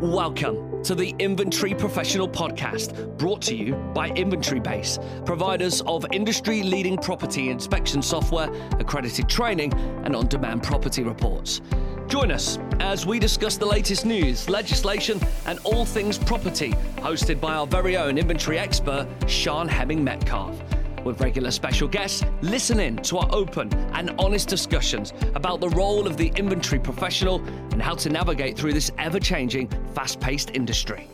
Welcome to the Inventory Professional Podcast, brought to you by Inventory Base, providers of industry leading property inspection software, accredited training, and on demand property reports. Join us as we discuss the latest news, legislation, and all things property, hosted by our very own inventory expert, Sián Hemming Metcalfe with regular special guests, listen in to our open and honest discussions about the role of the inventory professional and how to navigate through this ever changing, fast paced industry.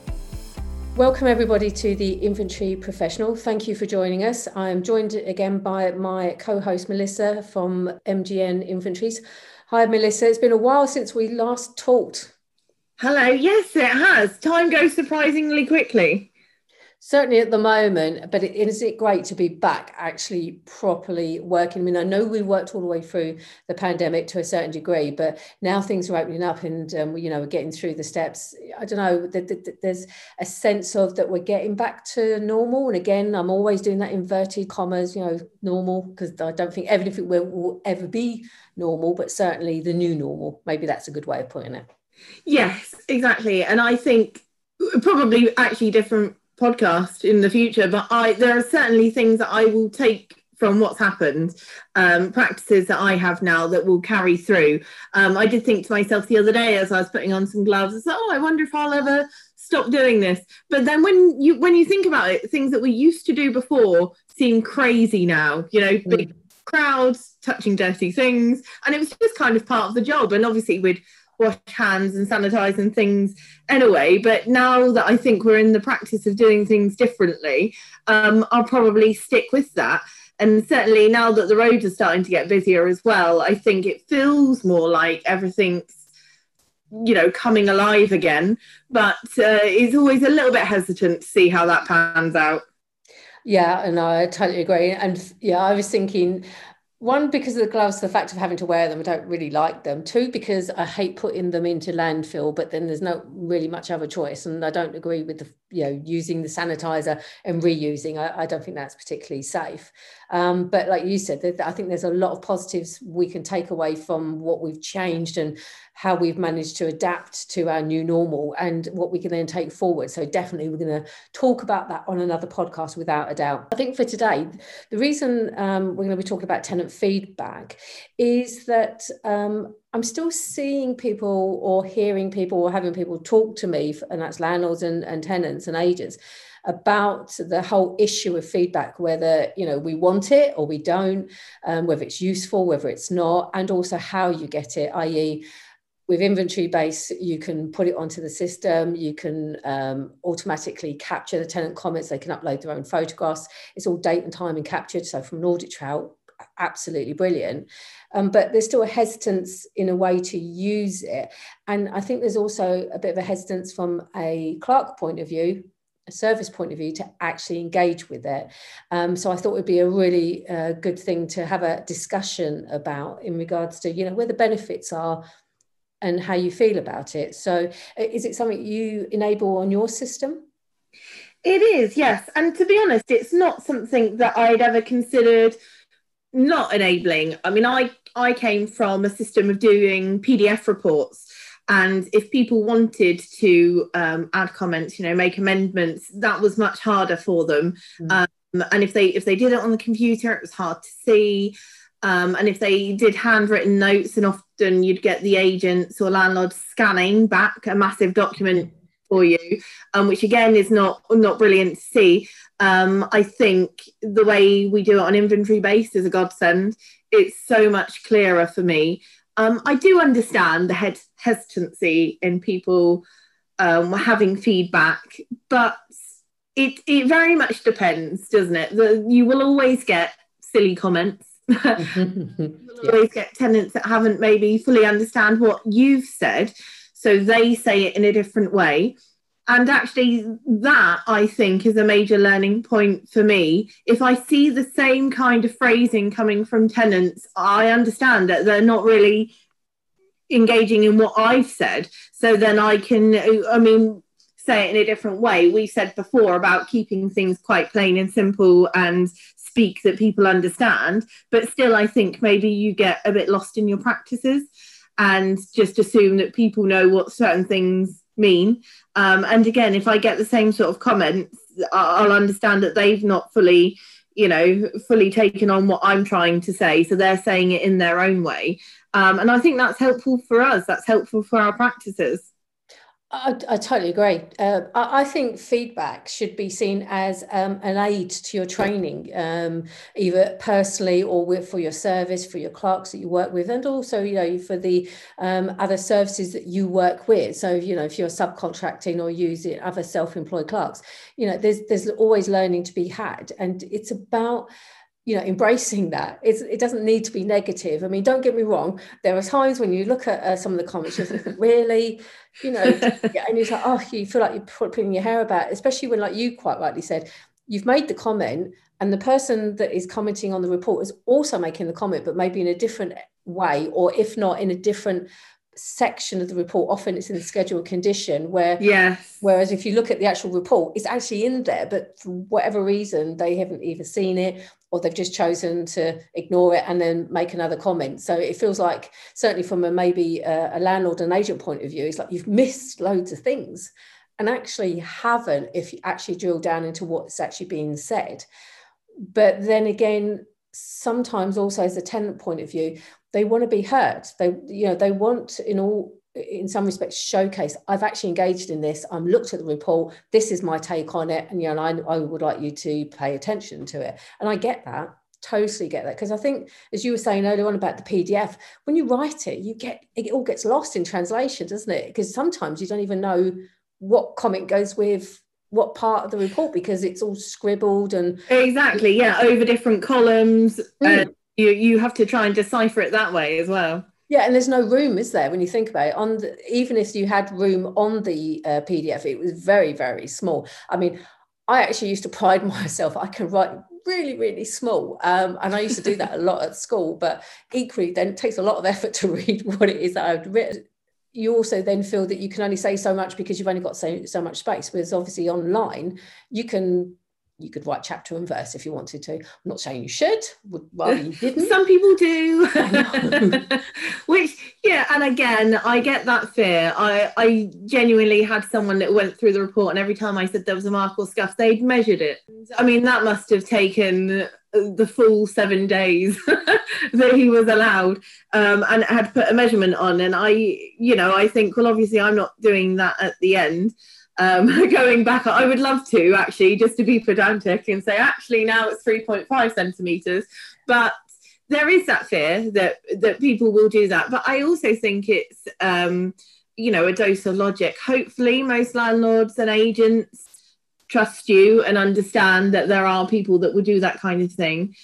Welcome, everybody, to the Inventory Professional. Thank you for joining us. I am joined again by my co host, Melissa from MGN Inventories. Hi, Melissa. It's been a while since we last talked. Hello. Yes, it has. Time goes surprisingly quickly certainly at the moment but it, is it great to be back actually properly working? I mean i know we worked all the way through the pandemic to a certain degree but now things are opening up and um, you know we're getting through the steps. I don't know there's a sense of that we're getting back to normal. And again i'm always doing that inverted commas you know normal because i don't think everything will, will ever be normal but certainly the new normal. Maybe that's a good way of putting it. Yes exactly. And i think probably actually different podcast in the future, but I there are certainly things that I will take from what's happened, um, practices that I have now that will carry through. Um, I did think to myself the other day as I was putting on some gloves, I said, "Oh, I wonder if I'll ever stop doing this." But then when you when you think about it, things that we used to do before seem crazy now. You know, big mm. crowds touching dirty things, and it was just kind of part of the job. And obviously, we'd wash hands and sanitize and things anyway. But now that I think we're in the practice of doing things differently, um, I'll probably stick with that. And certainly now that the roads are starting to get busier as well, I think it feels more like everything's you know coming alive again but uh, it's always a little bit hesitant to see how that pans out yeah and i totally agree and yeah i was thinking one because of the gloves the fact of having to wear them i don't really like them. Two because i hate putting them into landfill but then there's no really much other choice and i don't agree with the you know using the sanitizer and reusing i, I don't think that's particularly safe um, but like you said i think there's a lot of positives we can take away from what we've changed and how we've managed to adapt to our new normal and what we can then take forward. So, definitely, we're going to talk about that on another podcast without a doubt. I think for today, the reason um, we're going to be talking about tenant feedback is that um, I'm still seeing people or hearing people or having people talk to me, and that's landlords and, and tenants and agents about the whole issue of feedback whether you know we want it or we don't um, whether it's useful whether it's not and also how you get it i.e with inventory base, you can put it onto the system. You can um, automatically capture the tenant comments. They can upload their own photographs. It's all date and time and captured. So from an audit trail, absolutely brilliant. Um, but there's still a hesitance in a way to use it. And I think there's also a bit of a hesitance from a clerk point of view a service point of view to actually engage with it. Um, so I thought it would be a really uh, good thing to have a discussion about in regards to, you know, where the benefits are and how you feel about it. So, uh, is it something you enable on your system? It is, yes. And to be honest, it's not something that I'd ever considered not enabling. I mean, I I came from a system of doing PDF reports. And if people wanted to um, add comments, you know, make amendments, that was much harder for them. Mm. Um, and if they if they did it on the computer, it was hard to see. Um, and if they did handwritten notes, and often you'd get the agents or landlords scanning back a massive document for you, um, which again is not not brilliant to see. Um, I think the way we do it on inventory base is a godsend. It's so much clearer for me. Um, I do understand the head hesitancy in people um, having feedback, but it it very much depends, doesn't it? The, you will always get silly comments you will always get tenants that haven't maybe fully understand what you've said, so they say it in a different way. And actually, that I think is a major learning point for me. If I see the same kind of phrasing coming from tenants, I understand that they're not really engaging in what I've said. So then I can, I mean, say it in a different way. We said before about keeping things quite plain and simple and speak that people understand but still i think maybe you get a bit lost in your practices and just assume that people know what certain things mean. Um, and again, if I get the same sort of comments, I'll understand that they've not fully, you know, fully taken on what I'm trying to say. So they're saying it in their own way. Um, and I think that's helpful for us. That's helpful for our practices. I, I, totally agree. Uh, I, I, think feedback should be seen as um, an aid to your training, um, either personally or with, for your service, for your clerks that you work with, and also you know for the um, other services that you work with. So you know if you're subcontracting or using other self-employed clerks, you know there's there's always learning to be had, and it's about you know embracing that it's, it doesn't need to be negative. I mean don't get me wrong there are times when you look at uh, some of the comments you think really? You know and you're like oh you feel like you're putting your hair about especially when like you quite rightly said you've made the comment and the person that is commenting on the report is also making the comment but maybe in a different way or if not in a different section of the report often it's in the scheduled condition where yes. whereas if you look at the actual report it's actually in there but for whatever reason they haven't either seen it or they've just chosen to ignore it and then make another comment. So it feels like certainly from a maybe a, a landlord and agent point of view it's like you've missed loads of things and actually haven't if you actually drill down into what's actually being said. But then again sometimes also as a tenant point of view they want to be heard. They you know they want in all in some respects showcase i've actually engaged in this. I'm looked at the report. This is my take on it and you know I, I would like you to pay attention to it. And i get that totally get that because i think as you were saying earlier on about the pdf when you write it you get it all gets lost in translation doesn't it? Because sometimes you don't even know what comment goes with what part of the report because it's all scribbled and exactly yeah over different columns mm. uh, you you have to try and decipher it that way as well yeah, and there's no room, is there, when you think about it? On the, even if you had room on the uh, PDF, it was very, very small. I mean, I actually used to pride myself. I can write really, really small, um, and I used to do that a lot at school. But equally, then it takes a lot of effort to read what it is that I've written. You also then feel that you can only say so much because you've only got so so much space. Whereas obviously online, you can you could write chapter and verse if you wanted to. I'm not saying you should, Well, you didn't. Some people do. Which, yeah, and again, I get that fear. I, I genuinely had someone that went through the report, and every time I said there was a mark or scuff, they'd measured it. I mean, that must have taken the full seven days that he was allowed um, and had put a measurement on. And I, you know, I think, well, obviously, I'm not doing that at the end um, going back, I would love to actually just to be pedantic and say, actually, now it's 3.5 centimeters. But there is that fear that that people will do that. But I also think it's um, you know a dose of logic. Hopefully, most landlords and agents trust you and understand that there are people that will do that kind of thing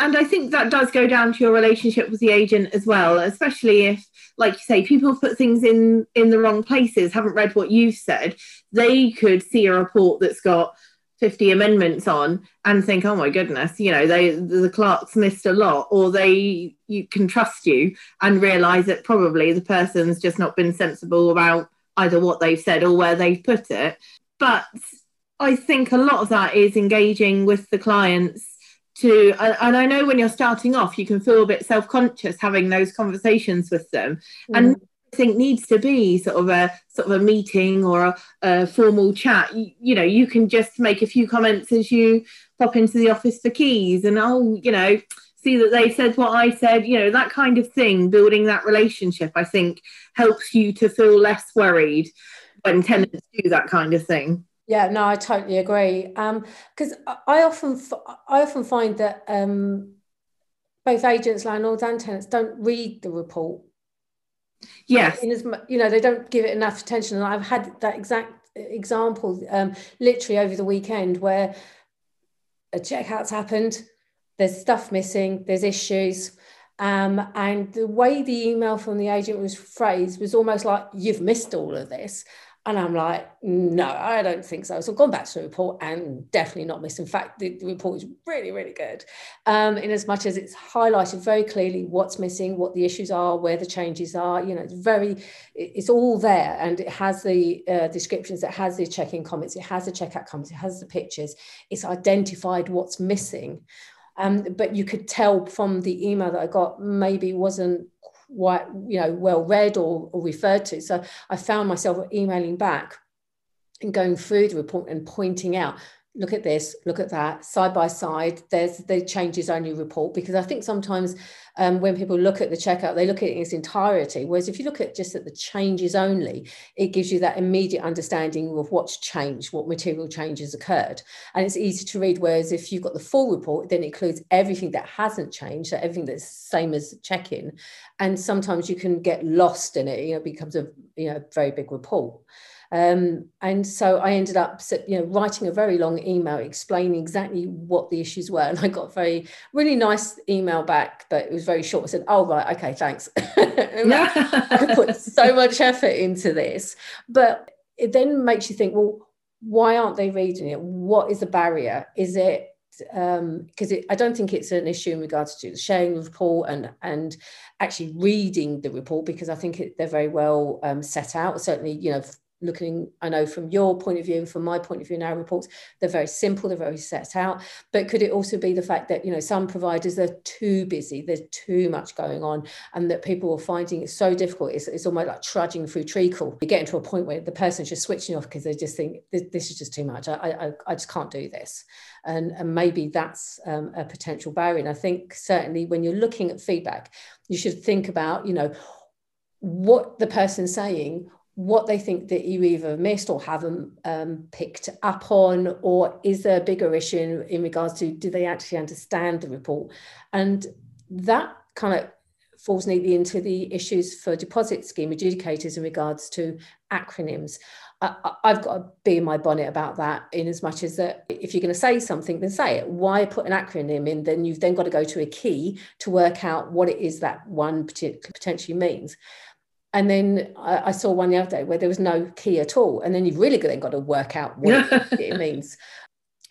and I think that does go down to your relationship with the agent as well, especially if, like you say, people put things in in the wrong places, haven't read what you've said. They could see a report that's got 50 amendments on and think, oh my goodness, you know, they the clerks missed a lot, or they you can trust you and realise that probably the person's just not been sensible about either what they've said or where they've put it. But I think a lot of that is engaging with the clients to and, I know when you're starting off you can feel a bit self-conscious having those conversations with them. Mm. and I think needs to be sort of a sort of a meeting or a, a formal chat. You, you, know you can just make a few comments as you pop into the office for keys and oh you know see that they said what I said you know that kind of thing. Building that relationship I think helps you to feel less worried when tenants do that kind of thing yeah, no, I totally agree. Because um, I often I often find that um, both agents, landlords, and tenants don't read the report. Yes, as you know, they don't give it enough attention. And I've had that exact example um, literally over the weekend where a checkout's happened. There's stuff missing. There's issues. Um, and the way the email from the agent was phrased was almost like you've missed all of this and I'm like, no, I don't think so. So I've gone back to the report and definitely not missed. In fact, the, the report is really, really good um, in as much as it's highlighted very clearly what's missing, what the issues are, where the changes are. You know, it's very, it's all there and it has the uh, descriptions, it has the check-in comments, it has the checkout comments, it has the pictures. It's identified what's missing. Um, but you could tell from the email that I got, maybe wasn't quite you know well read or, or referred to. So i found myself emailing back and going through the report and pointing out look at this, look at that, side by side. There's the changes only report because I think sometimes um, when people look at the checkout, they look at it in its entirety. Whereas if you look at just at the changes only, it gives you that immediate understanding of what's changed, what material changes occurred, and it's easy to read. Whereas if you've got the full report, then it includes everything that hasn't changed, so everything that's same as check-in, and sometimes you can get lost in it. You know, it becomes a you know very big report. Um, and so I ended up, you know, writing a very long email explaining exactly what the issues were. And I got a very, really nice email back, but it was very short. I said, "Oh right, okay, thanks." I put so much effort into this, but it then makes you think, well, why aren't they reading it? What is the barrier? Is it because um, I don't think it's an issue in regards to sharing the report and and actually reading the report because I think it, they're very well um, set out. Certainly, you know, looking, I know from your point of view and from my point of view in our reports, they're very simple, they're very set out. But could it also be the fact that, you know, some providers are too busy, there's too much going on, and that people are finding it so difficult? It's, it's almost like trudging through treacle. You get into a point where the person's just switching off because they just think, this, this, is just too much. I, I, I just can't do this. And, and maybe that's um, a potential barrier. And I think certainly when you're looking at feedback, you should think about, you know, what the person's saying what they think that you either missed or haven't um, picked up on, or is there a bigger issue in, regards to do they actually understand the report? And that kind of falls neatly into the issues for deposit scheme adjudicators in regards to acronyms. I, have got to be in my bonnet about that in as much as that if you're going to say something, then say it. Why put an acronym in? Then you've then got to go to a key to work out what it is that one potentially means. And then I, I, saw one the other day where there was no key at all. And then you've really then got to work out what it means.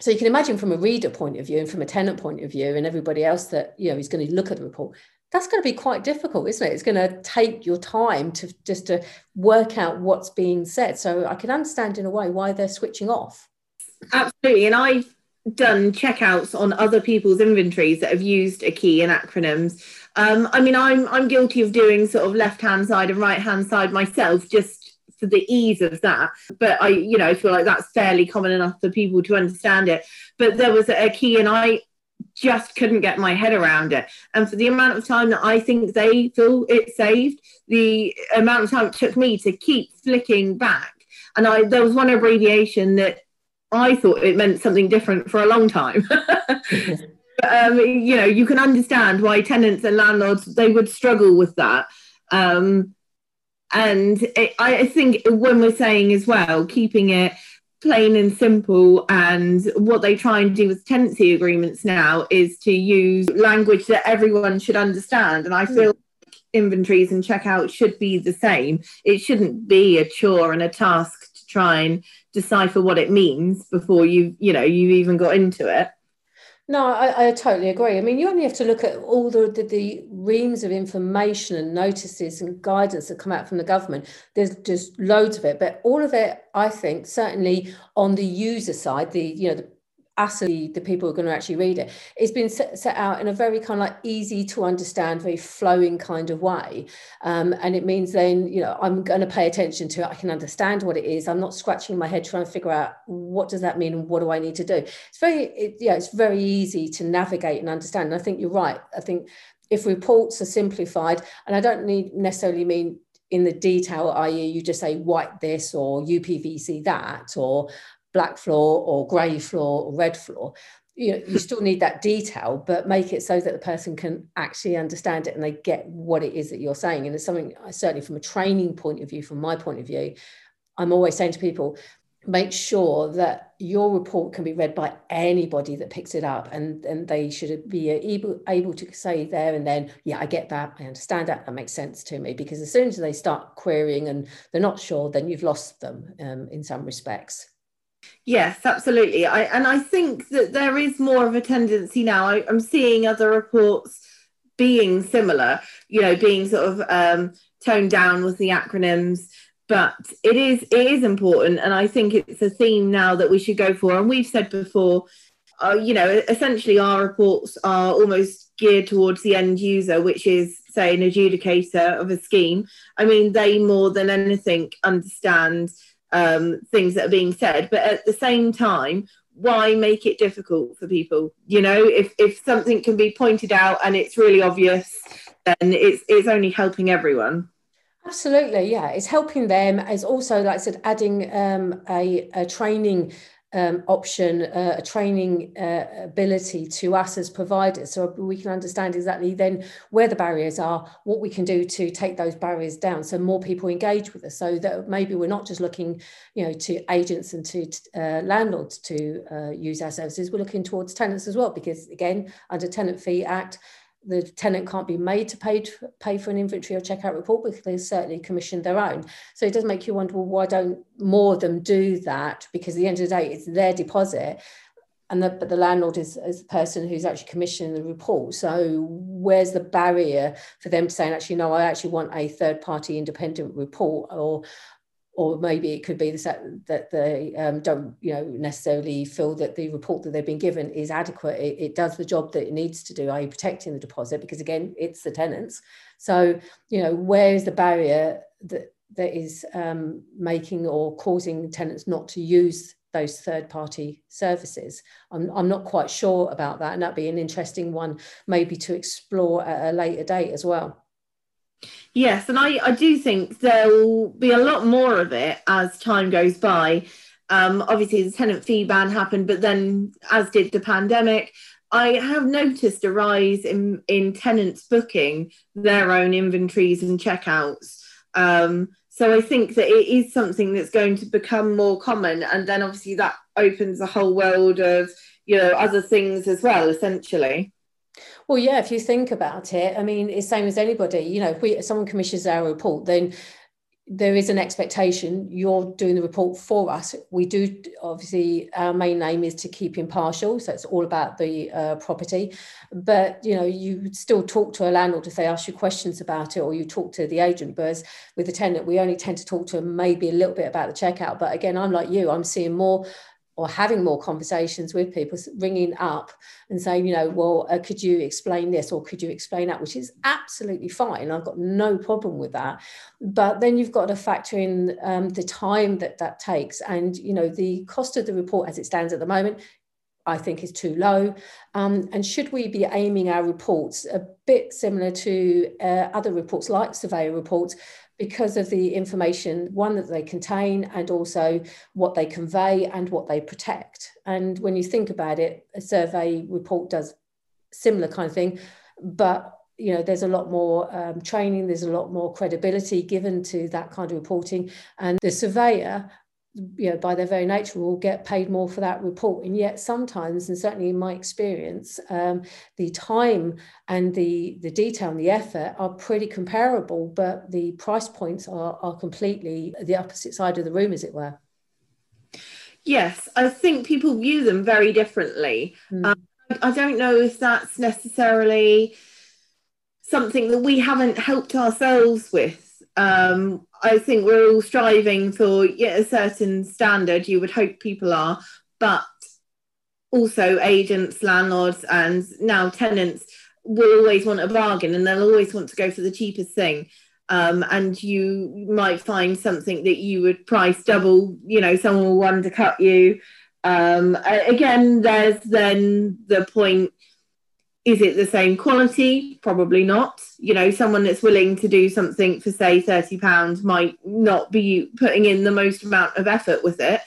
So you can imagine from a reader point of view and from a tenant point of view and everybody else that, you know, is going to look at the report, that's going to be quite difficult, isn't it? It's going to take your time to just to work out what's being said. So I can understand in a way why they're switching off. Absolutely. And I've done checkouts on other people's inventories that have used a key and acronyms um, I mean, I'm I'm guilty of doing sort of left hand side and right hand side myself, just for the ease of that. But I, you know, I feel like that's fairly common enough for people to understand it. But there was a key, and I just couldn't get my head around it. And for the amount of time that I think they feel it saved, the amount of time it took me to keep flicking back. And I there was one abbreviation that I thought it meant something different for a long time. um, you know, you can understand why tenants and landlords they would struggle with that. Um, and it, I think when we're saying as well, keeping it plain and simple, and what they try and do with tenancy agreements now is to use language that everyone should understand. And I hmm. feel like inventories and checkouts should be the same. It shouldn't be a chore and a task to try and decipher what it means before you, you know, you've even got into it. No, I, I, totally agree. I mean, you only have to look at all the, the, the, reams of information and notices and guidance that come out from the government. There's just loads of it, but all of it, I think, certainly on the user side, the you know the us the, the people who are going to actually read it. It's been set, set out in a very kind of like easy to understand very flowing kind of way. Um, and it means then you know i'm going to pay attention to it. I can understand what it is. I'm not scratching my head trying to figure out what does that mean and what do i need to do. It's very it, yeah it's very easy to navigate and understand. And i think you're right. I think if reports are simplified and i don't need necessarily mean in the detail, i.e., you just say white this or UPVC that, or black floor or grey floor or red floor you know, you still need that detail, but make it so that the person can actually understand it and they get what it is that you're saying. And it's something certainly from a training point of view, from my point of view, I'm always saying to people, make sure that your report can be read by anybody that picks it up and, and they should be able, able to say there and then, yeah, I get that, I understand that, that makes sense to me. Because as soon as they start querying and they're not sure, then you've lost them um, in some respects. Yes, absolutely. I and I think that there is more of a tendency now. I, am seeing other reports being similar, you know, being sort of um, toned down with the acronyms. But it is it is important, and I think it's a theme now that we should go for. And we've said before, uh, you know, essentially our reports are almost geared towards the end user, which is say, an adjudicator of a scheme. I mean, they more than anything understand um, things that are being said. But at the same time, why make it difficult for people? You know, if, if something can be pointed out and it's really obvious, then it's, it's only helping everyone. Absolutely, yeah. It's helping them. It's also, like I said, adding um, a, a training um, option, uh, a training uh, ability to us as providers, so we can understand exactly then where the barriers are, what we can do to take those barriers down, so more people engage with us. So that maybe we're not just looking, you know, to agents and to uh, landlords to uh, use our services. We're looking towards tenants as well, because again, under Tenant Fee Act, the tenant can't be made to pay, to pay for an inventory or checkout report because they certainly commissioned their own. So it does make you wonder, well, why don't more of them do that? Because at the end of the day, it's their deposit. And the, but the landlord is, is the person who's actually commissioning the report. So where's the barrier for them saying, actually, no, I actually want a third party independent report or or maybe it could be the, that they um, don't you know necessarily feel that the report that they've been given is adequate. It, it, does the job that it needs to do i.e protecting the deposit because again it's the tenants. So you know where is the barrier that that is um, making or causing tenants not to use those third party services? I'm, I'm not quite sure about that and that'd be an interesting one maybe to explore at a later date as well Yes, and I, I do think there'll be a lot more of it as time goes by. Um, obviously, the tenant fee ban happened, but then, as did the pandemic, I have noticed a rise in, in tenants booking their own inventories and checkouts. Um, so I think that it is something that's going to become more common, and then obviously that opens a whole world of you know other things as well, essentially. Well, yeah, if you think about it, I mean, it's same as anybody. You know, if we if someone commissions our report, then there is an expectation you're doing the report for us. We do obviously our main aim is to keep impartial, so it's all about the uh, property. But you know, you still talk to a landlord if they ask you questions about it, or you talk to the agent. But with the tenant, we only tend to talk to maybe a little bit about the checkout. But again, I'm like you, I'm seeing more or having more conversations with people, ringing up and saying, you know, well, uh, could you explain this or could you explain that, which is absolutely fine. I've got no problem with that. But then you've got to factor in um, the time that that takes. And, you know, the cost of the report as it stands at the moment I think is too low. Um, and should we be aiming our reports a bit similar to uh, other reports like surveyor reports, because of the information, one that they contain, and also what they convey and what they protect. And when you think about it, a survey report does similar kind of thing, but you know there's a lot more um, training there's a lot more credibility given to that kind of reporting and the surveyor you know, by their very nature, will get paid more for that report. And yet, sometimes, and certainly in my experience, um, the time and the the detail and the effort are pretty comparable, but the price points are are completely the opposite side of the room, as it were. Yes, I think people view them very differently. Mm. Um, I don't know if that's necessarily something that we haven't helped ourselves with. Um, I think we're all striving for yeah, a certain standard. You would hope people are, but also agents, landlords, and now tenants will always want a bargain, and they'll always want to go for the cheapest thing. Um, and you might find something that you would price double. You know, someone will undercut you. Um, again, there's then the point is it the same quality? Probably not. You know, someone that's willing to do something for, say, £30 might not be putting in the most amount of effort with it.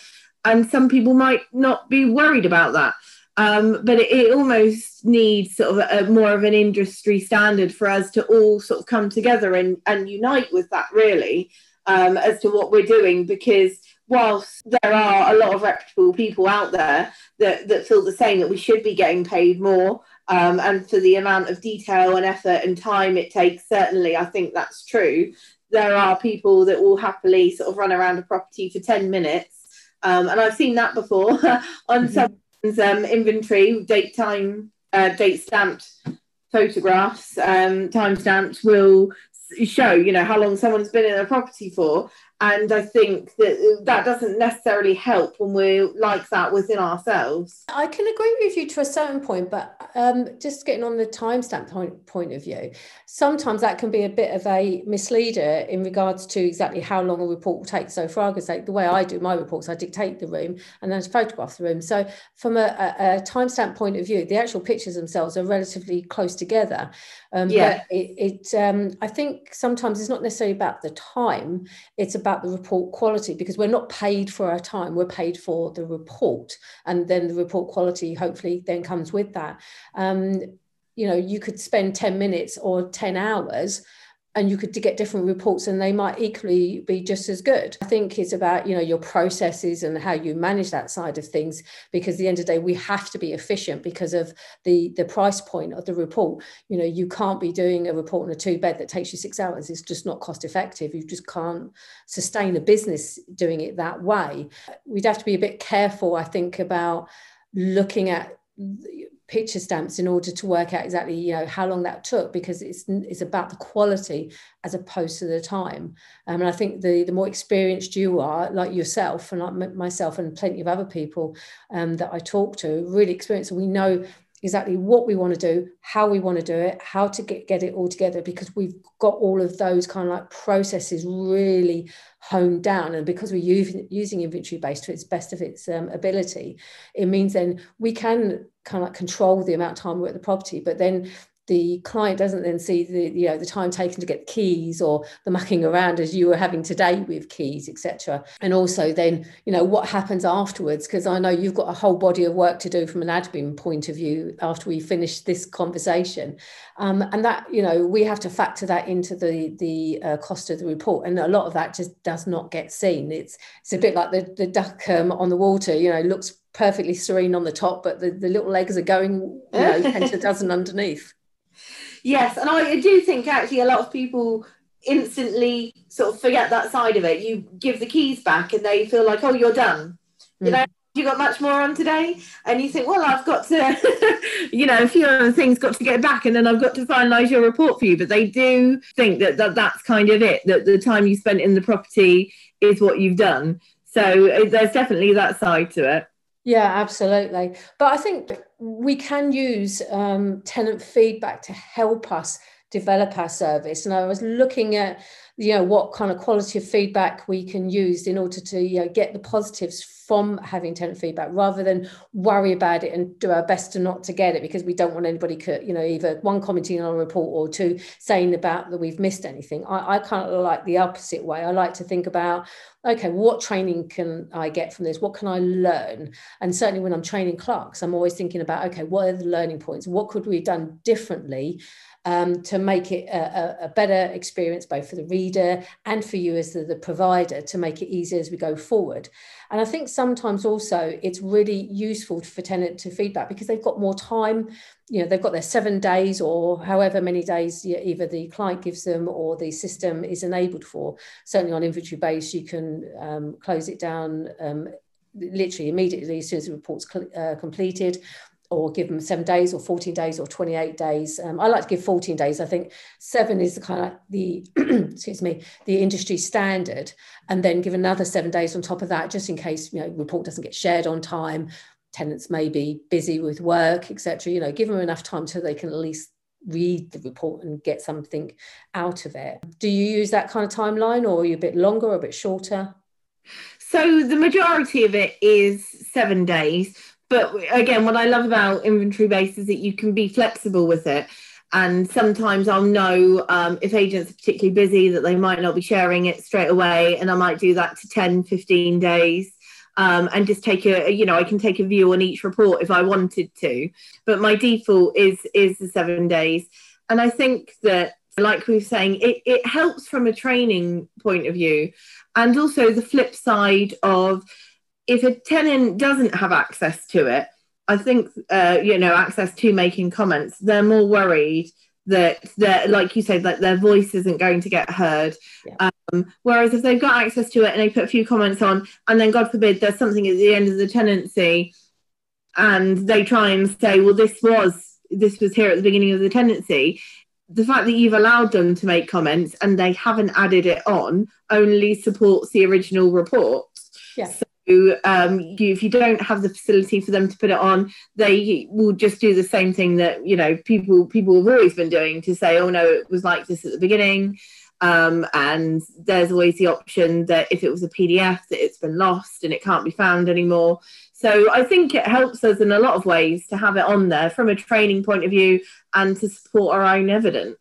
And some people might not be worried about that. Um, but it, it, almost needs sort of a, more of an industry standard for us to all sort of come together and, and unite with that, really, um, as to what we're doing. Because whilst there are a lot of reputable people out there that, that feel the same, that we should be getting paid more um, and for the amount of detail and effort and time it takes, certainly, I think that's true. There are people that will happily sort of run around a property for 10 minutes. Um, and I've seen that before on mm-hmm. someone's um, inventory, date time, uh, date stamped photographs, um, time stamped will show, you know, how long someone's been in a property for. And I think that that doesn't necessarily help when we're like that within ourselves. I can agree with you to a certain point, but um, just getting on the timestamp point, point of view, sometimes that can be a bit of a misleader in regards to exactly how long a report will take. So, for argument's sake, the way I do my reports, I dictate the room and then photograph the room. So, from a, a, a timestamp point of view, the actual pictures themselves are relatively close together. Um, yeah. But it, it um, I think sometimes it's not necessarily about the time; it's about the report quality because we're not paid for our time; we're paid for the report, and then the report quality hopefully then comes with that. Um, you know, you could spend ten minutes or ten hours and you could get different reports and they might equally be just as good. I think it's about you know your processes and how you manage that side of things because at the end of the day we have to be efficient because of the the price point of the report. You know you can't be doing a report on a two bed that takes you six hours. It's just not cost effective. You just can't sustain a business doing it that way. We'd have to be a bit careful i think about looking at picture stamps in order to work out exactly you know how long that took because it's it's about the quality as opposed to the time. Um, and i think the the more experienced you are like yourself and like myself and plenty of other people um, that i talk to really experienced we know exactly what we want to do, how we want to do it, how to get, get it all together, because we've got all of those kind of like processes really honed down. And because we're using, using inventory based to its best of its um, ability, it means then we can kind of like control the amount of time we're at the property, but then the client doesn't then see the you know the time taken to get the keys or the mucking around as you were having today with keys etc and also then you know what happens afterwards? Because i know you've got a whole body of work to do from an admin point of view after we finish this conversation. Um, and that you know we have to factor that into the the uh, cost of the report. And a lot of that just does not get seen. It's it's a bit like the the duck um, on the water you know looks perfectly serene on the top but the, the little legs are going you know 10 to a dozen underneath Yes, and I do think actually a lot of people instantly sort of forget that side of it. You give the keys back and they feel like, oh, you're done. Mm. You know, you got much more on today and you think well i've got to you know a few other things got to get back and then i've got to finalize your report for you but they do think that, that that's kind of it that the time you spent in the property is what you've done so uh, there's definitely that side to it yeah, absolutely. But I think we can use um, tenant feedback to help us develop our service. And I was looking at, you know, what kind of quality of feedback we can use in order to you know, get the positives from having tenant feedback rather than worry about it and do our best to not to get it because we don't want anybody, you know, either one commenting on a report or two saying about that we've missed anything. I, I kind of like the opposite way. I like to think about, okay, what training can I get from this? What can I learn? And certainly when I'm training clerks, I'm always thinking about, okay, what are the learning points? What could we have done differently? Um, to make it a, a, better experience both for the reader and for you as the, the provider to make it easier as we go forward. And I think sometimes also it's really useful for tenant to feedback because they've got more time. You know, they've got their seven days or however many days either the client gives them or the system is enabled for. Certainly on inventory base, you can um, close it down um, literally immediately as soon as the report's uh, completed or give them seven days or 14 days or 28 days. Um, I like to give 14 days. I think seven is the kind of the, excuse me, the industry standard. And then give another seven days on top of that, just in case, you know, report doesn't get shared on time, tenants may be busy with work, etc. You know, give them enough time so they can at least read the report and get something out of it. Do you use that kind of timeline or are you a bit longer or a bit shorter? So the majority of it is seven days but again, what I love about inventory base is that you can be flexible with it. And sometimes I'll know um, if agents are particularly busy that they might not be sharing it straight away. And I might do that to 10, 15 days. Um, and just take a you know I can take a view on each report if I wanted to, but my default is is the seven days, and I think that like we were saying, it, it helps from a training point of view, and also the flip side of if a tenant doesn't have access to it, I think uh, you know access to making comments, they're more worried that that like you said that their voice isn't going to get heard. Yeah. Um, whereas if they've got access to it and they put a few comments on, and then God forbid there's something at the end of the tenancy, and they try and say, well, this was this was here at the beginning of the tenancy, the fact that you've allowed them to make comments and they haven't added it on only supports the original report. Yeah. So um, you, if you don't have the facility for them to put it on, they will just do the same thing that you know people people have always been doing to say, oh no, it was like this at the beginning. Um, and there's always the option that if it was a PDF, that it's been lost and it can't be found anymore. So I think it helps us in a lot of ways to have it on there from a training point of view and to support our own evidence.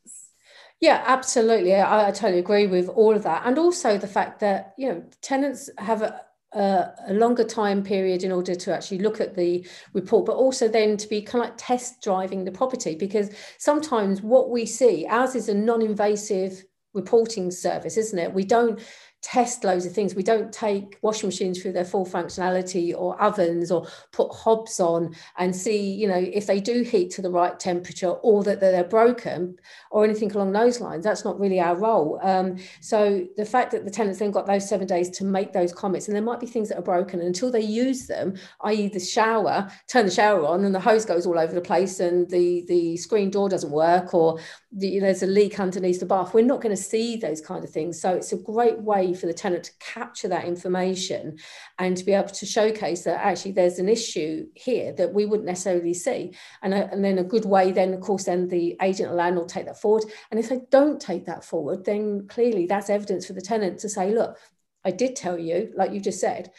Yeah, absolutely. I, I totally agree with all of that. And also the fact that, you know, tenants have a, a, a, longer time period in order to actually look at the report, but also then to be kind of like test driving the property because sometimes what we see, ours is a non invasive reporting service, isn't it? We don't test loads of things. We don't take washing machines through their full functionality or ovens or put hobs on and see, you know, if they do heat to the right temperature or that they're broken or anything along those lines. That's not really our role. Um, so the fact that the tenants then got those seven days to make those comments, and there might be things that are broken and until they use them, i.e. the shower, turn the shower on and the hose goes all over the place and the, the screen door doesn't work or the, you know, there's a leak underneath the bath. We're not going to see those kind of things. So it's a great way for the tenant to capture that information and to be able to showcase that actually there's an issue here that we wouldn't necessarily see. And, a, and then a good way, then of course, then the agent or landlord take that forward. And if they don't take that forward, then clearly that's evidence for the tenant to say, look, I did tell you, like you just said,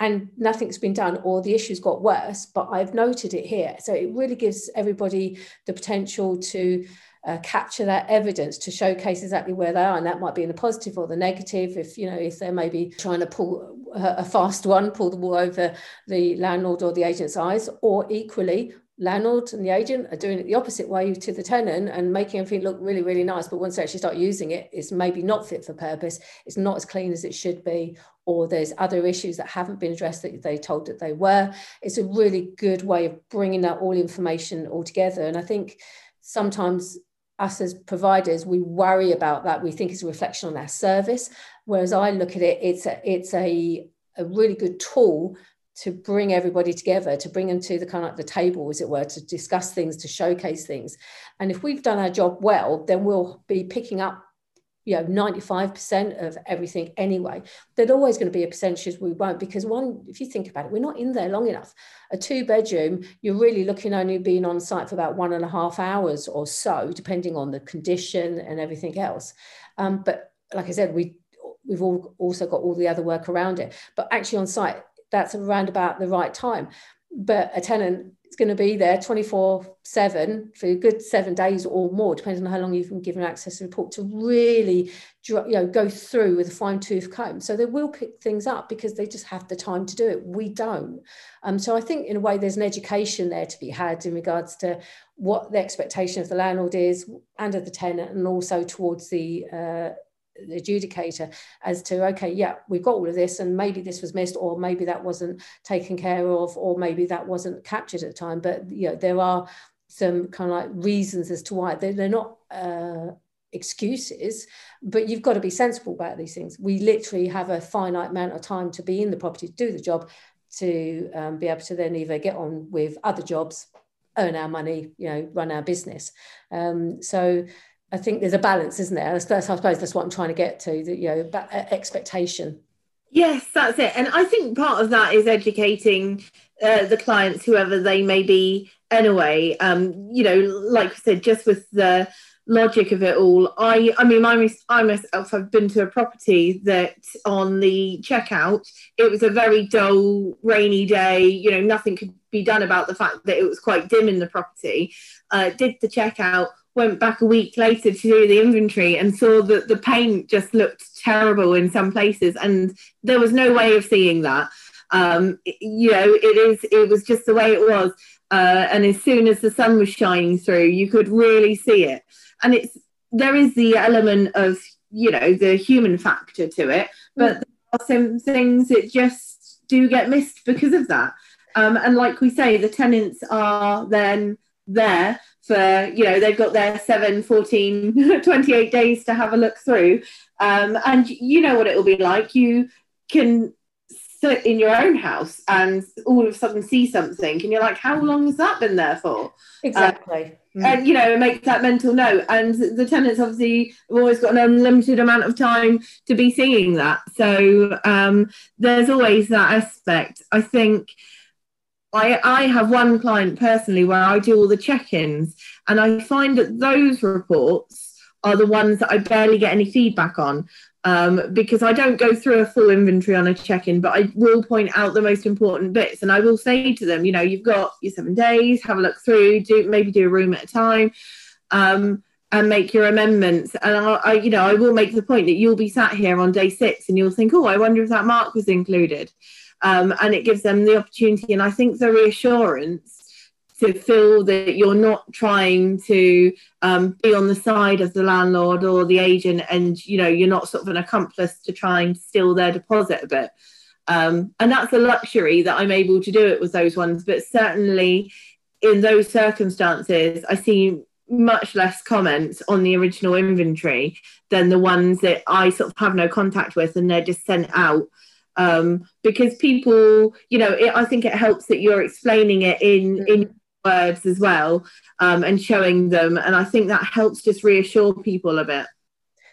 and nothing's been done or the issue's got worse, but I've noted it here. So it really gives everybody the potential to uh, capture that evidence to showcase exactly where they are and that might be in the positive or the negative. If you know if they're maybe trying to pull a, fast one pull the wool over the landlord or the agent's eyes or equally landlord and the agent are doing it the opposite way to the tenant and making everything look really really nice but once they actually start using it it's maybe not fit for purpose it's not as clean as it should be or there's other issues that haven't been addressed that they told that they were. It's a really good way of bringing that all information all together and i think sometimes us as providers, we worry about that. We think it's a reflection on our service. Whereas I look at it, it's a, it's a, a really good tool to bring everybody together, to bring them to the kind of like the table, as it were, to discuss things, to showcase things. And if we've done our job well, then we'll be picking up you know 95% of everything anyway there's always going to be a percentage we won't because one if you think about it we're not in there long enough. A two bedroom you're really looking only being on site for about one and a half hours or so depending on the condition and everything else. Um, but like i said we we've all also got all the other work around it. But actually on site that's around about the right time. But a tenant it's going to be there 24 7 for a good seven days or more, depending on how long you've been given access to the report, to really you know, go through with a fine tooth comb. So they will pick things up because they just have the time to do it. We don't. Um, so I think, in a way, there's an education there to be had in regards to what the expectation of the landlord is and of the tenant, and also towards the uh, adjudicator as to okay yeah we've got all of this and maybe this was missed or maybe that wasn't taken care of or maybe that wasn't captured at the time. But you know there are some kind of like reasons as to why. They're, they're not uh, excuses but you've got to be sensible about these things. We literally have a finite amount of time to be in the property to do the job to um, be able to then either get on with other jobs earn our money you know run our business. Um, so I think there's a balance, isn't there? I suppose, I suppose that's what I'm trying to get to. That you know, uh, expectation. Yes, that's it. And I think part of that is educating uh, the clients, whoever they may be, anyway. Um, you know, like I said, just with the logic of it all, I, I mean, I, I myself have been to a property that on the checkout, it was a very dull, rainy day. You know, nothing could be done about the fact that it was quite dim in the property. Uh, did the checkout went back a week later to do the inventory and saw that the paint just looked terrible in some places and there was no way of seeing that. Um, you know it is it was just the way it was. Uh, and as soon as the sun was shining through you could really see it. And it's there is the element of you know the human factor to it but mm. there are some things that just do get missed because of that. Um, and like we say the tenants are then there for you know they've got their 7 14 28 days to have a look through. Um, and you know what it will be like. You can sit in your own house and all of a sudden see something and you're like how long has that been there for? Exactly. Uh, mm. and you know make that mental note. And the tenants obviously have always got an unlimited amount of time to be seeing that. So um, there's always that aspect. I think I, I have one client personally where I do all the check-ins and I find that those reports are the ones that I barely get any feedback on um, because I don't go through a full inventory on a check in, but I will point out the most important bits. And I will say to them, you know, you've got your seven days, have a look through, do maybe do a room at a time. Um, and make your amendments. And I, I, you know, I will make the point that you'll be sat here on day six and you'll think, oh, I wonder if that mark was included. Um, and it gives them the opportunity. And I think the reassurance to feel that you're not trying to um, be on the side of the landlord or the agent and you know you're not sort of an accomplice to try and steal their deposit a bit um, and that's a luxury that i'm able to do it with those ones but certainly in those circumstances i see much less comments on the original inventory than the ones that i sort of have no contact with and they're just sent out um, because people, you know, it, I think it helps that you're explaining it in in words as well um, and showing them. And I think that helps just reassure people a bit.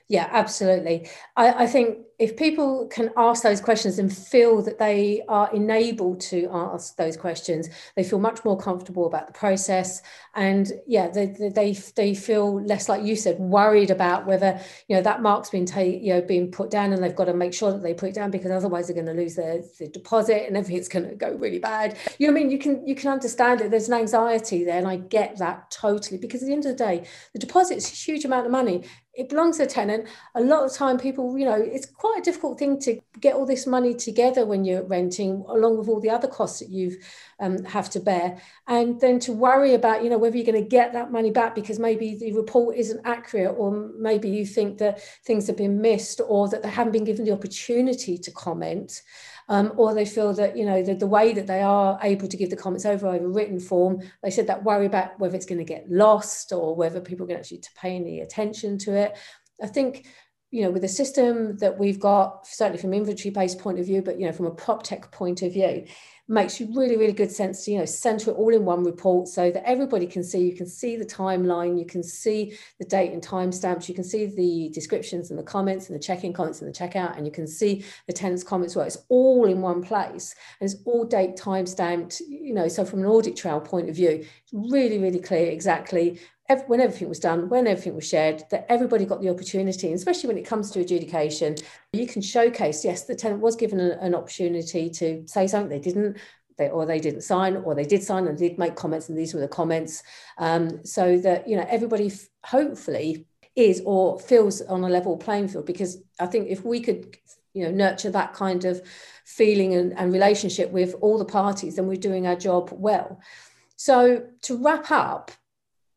Yeah, absolutely. I, I think if people can ask those questions and feel that they are enabled to ask those questions, they feel much more comfortable about the process. And yeah, they, they, they feel less, like you said, worried about whether, you know, that mark's been taken, you know, being put down and they've got to make sure that they put it down because otherwise they're going to lose their, their deposit and everything's going to go really bad. You know, I mean, you can, you can understand it. There's an anxiety there. And I get that totally because at the end of the day, the deposit is a huge amount of money it belongs to a tenant. A lot of time people, you know, it's quite a difficult thing to get all this money together when you're renting, along with all the other costs that you um, have to bear. And then to worry about, you know, whether you're going to get that money back because maybe the report isn't accurate, or maybe you think that things have been missed, or that they haven't been given the opportunity to comment um, or they feel that you know the, the way that they are able to give the comments over over written form they said that worry about whether it's going to get lost or whether people are going to actually pay any attention to it i think you know with the system that we've got certainly from Inventory Base point of view but you know from a prop tech point of view makes you really, really good sense to, you know, center it all in one report so that everybody can see, you can see the timeline, you can see the date and timestamps, you can see the descriptions and the comments and the check-in comments and the checkout, and you can see the tenant's comments. Where it's all in one place and it's all date timestamped, you know, so from an audit trail point of view, it's really, really clear exactly when everything was done, when everything was shared, that everybody got the opportunity, especially when it comes to adjudication, you can showcase, yes, the tenant was given a, an opportunity to say something they didn't, they, or they didn't sign, or they did sign and did make comments, and these were the comments, um, so that you know everybody f- hopefully is or feels on a level playing field. Because I think if we could, you know, nurture that kind of feeling and, and relationship with all the parties, then we're doing our job well. So to wrap up,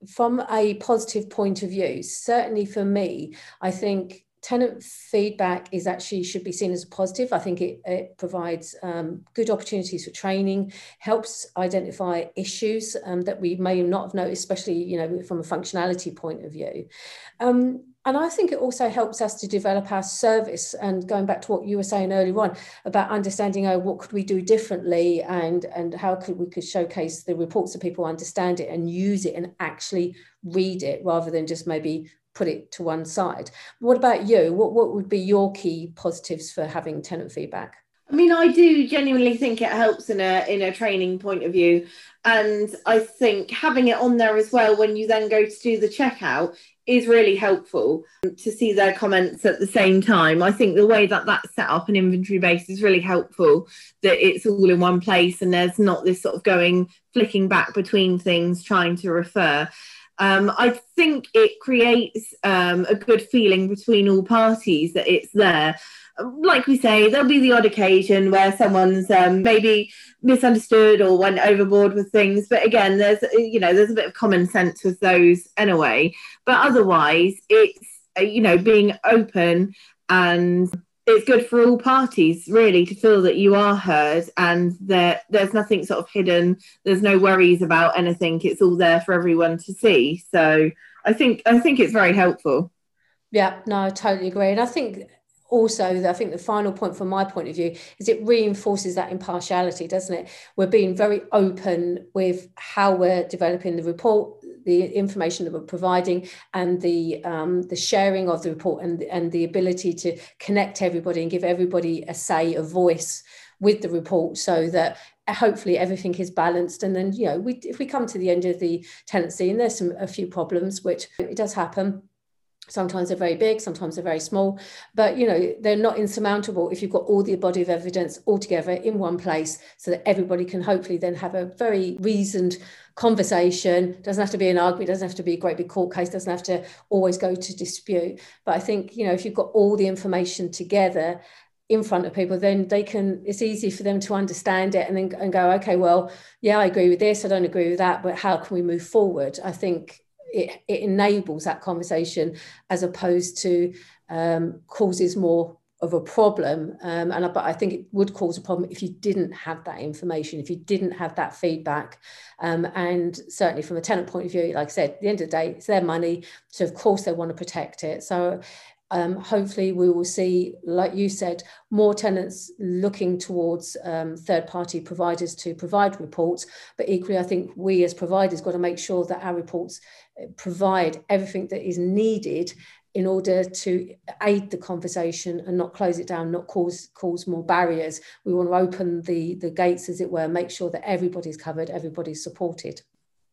from a positive point of view, certainly for me, I think tenant feedback is actually should be seen as a positive. I think it, it provides um, good opportunities for training, helps identify issues um, that we may not have noticed, especially you know from a functionality point of view. Um, and I think it also helps us to develop our service. And going back to what you were saying earlier on about understanding, oh, what could we do differently, and and how could we could showcase the reports so people understand it and use it and actually read it rather than just maybe put it to one side. What about you? What what would be your key positives for having tenant feedback? I mean, I do genuinely think it helps in a in a training point of view, and I think having it on there as well when you then go to do the checkout is really helpful to see their comments at the same time. I think the way that that's set up an Inventory Base is really helpful, that it's all in one place and there's not this sort of going, flicking back between things, trying to refer. Um, I think it creates um, a good feeling between all parties that it's there like we say, there'll be the odd occasion where someone's um, maybe misunderstood or went overboard with things. But again, there's you know there's a bit of common sense with those anyway. But otherwise, it's uh, you know being open and it's good for all parties really to feel that you are heard and that there's nothing sort of hidden. There's no worries about anything. It's all there for everyone to see. So I think I think it's very helpful. Yeah, no, I totally agree. And I think also i think the final point from my point of view is it reinforces that impartiality doesn't it? We're being very open with how we're developing the report the information that we're providing and the um, the sharing of the report and and the ability to connect everybody and give everybody a say a voice with the report so that hopefully everything is balanced. And then you know we if we come to the end of the tenancy and there's some a few problems which it does happen sometimes they're very big sometimes they're very small but you know they're not insurmountable if you've got all the body of evidence all together in one place so that everybody can hopefully then have a very reasoned conversation. Doesn't have to be an argument doesn't have to be a great big court case doesn't have to always go to dispute. But i think you know if you've got all the information together in front of people then they can it's easy for them to understand it and then and go okay well yeah i agree with this i don't agree with that but how can we move forward? I think it, it enables that conversation as opposed to um, causes more of a problem. Um, and I, but I think it would cause a problem if you didn't have that information if you didn't have that feedback. Um, and certainly from a tenant point of view like I said at the end of the day it's their money so of course they want to protect it. So um, hopefully we will see, like you said, more tenants looking towards um, third party providers to provide reports. But equally, I think we as providers got to make sure that our reports uh, provide everything that is needed in order to aid the conversation and not close it down, not cause cause more barriers. We want to open the the gates, as it were, make sure that everybody's covered, everybody's supported.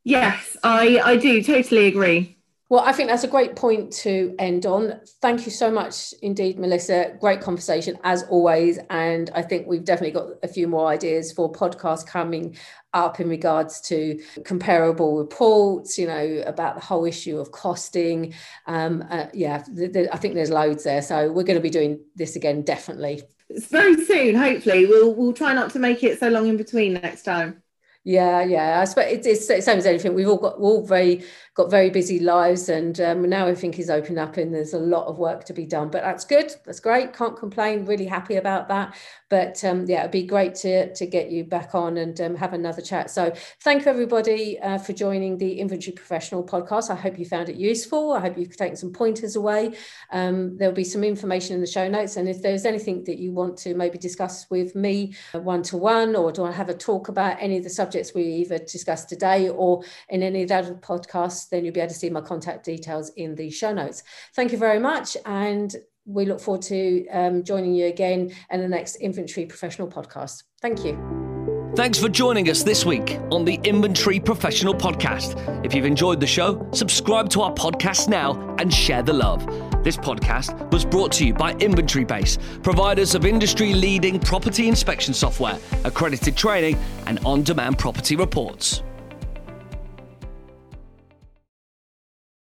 Yes, I I do totally agree. Well, I think that's a great point to end on. Thank you so much indeed, Melissa. Great conversation as always. And I think we've definitely got a few more ideas for podcasts coming up in regards to comparable reports, you know, about the whole issue of costing. Um, uh, yeah, th- th- I think there's loads there. So we're going to be doing this again, definitely. Very soon, hopefully. We'll, we'll try not to make it so long in between next time. Yeah, yeah. I suppose it's, it's the same as anything. We've all got all very got very busy lives, and um, now everything is open up, and there's a lot of work to be done. But that's good. That's great. Can't complain. Really happy about that. But um, yeah, it'd be great to to get you back on and um, have another chat. So thank you everybody uh, for joining the Inventory Professional podcast. I hope you found it useful. I hope you've taken some pointers away. Um, there'll be some information in the show notes, and if there's anything that you want to maybe discuss with me one to one, or do I have a talk about any of the subjects subjects we either discussed today or in any of the other podcasts, then you'll be able to see my contact details in the show notes. Thank you very much. And we look forward to um, joining you again in the next Inventory Professional podcast. Thank you. Thanks for joining us this week on the Inventory Professional Podcast. If you've enjoyed the show, subscribe to our podcast now and share the love. This podcast was brought to you by Inventory Base, providers of industry leading property inspection software, accredited training, and on demand property reports.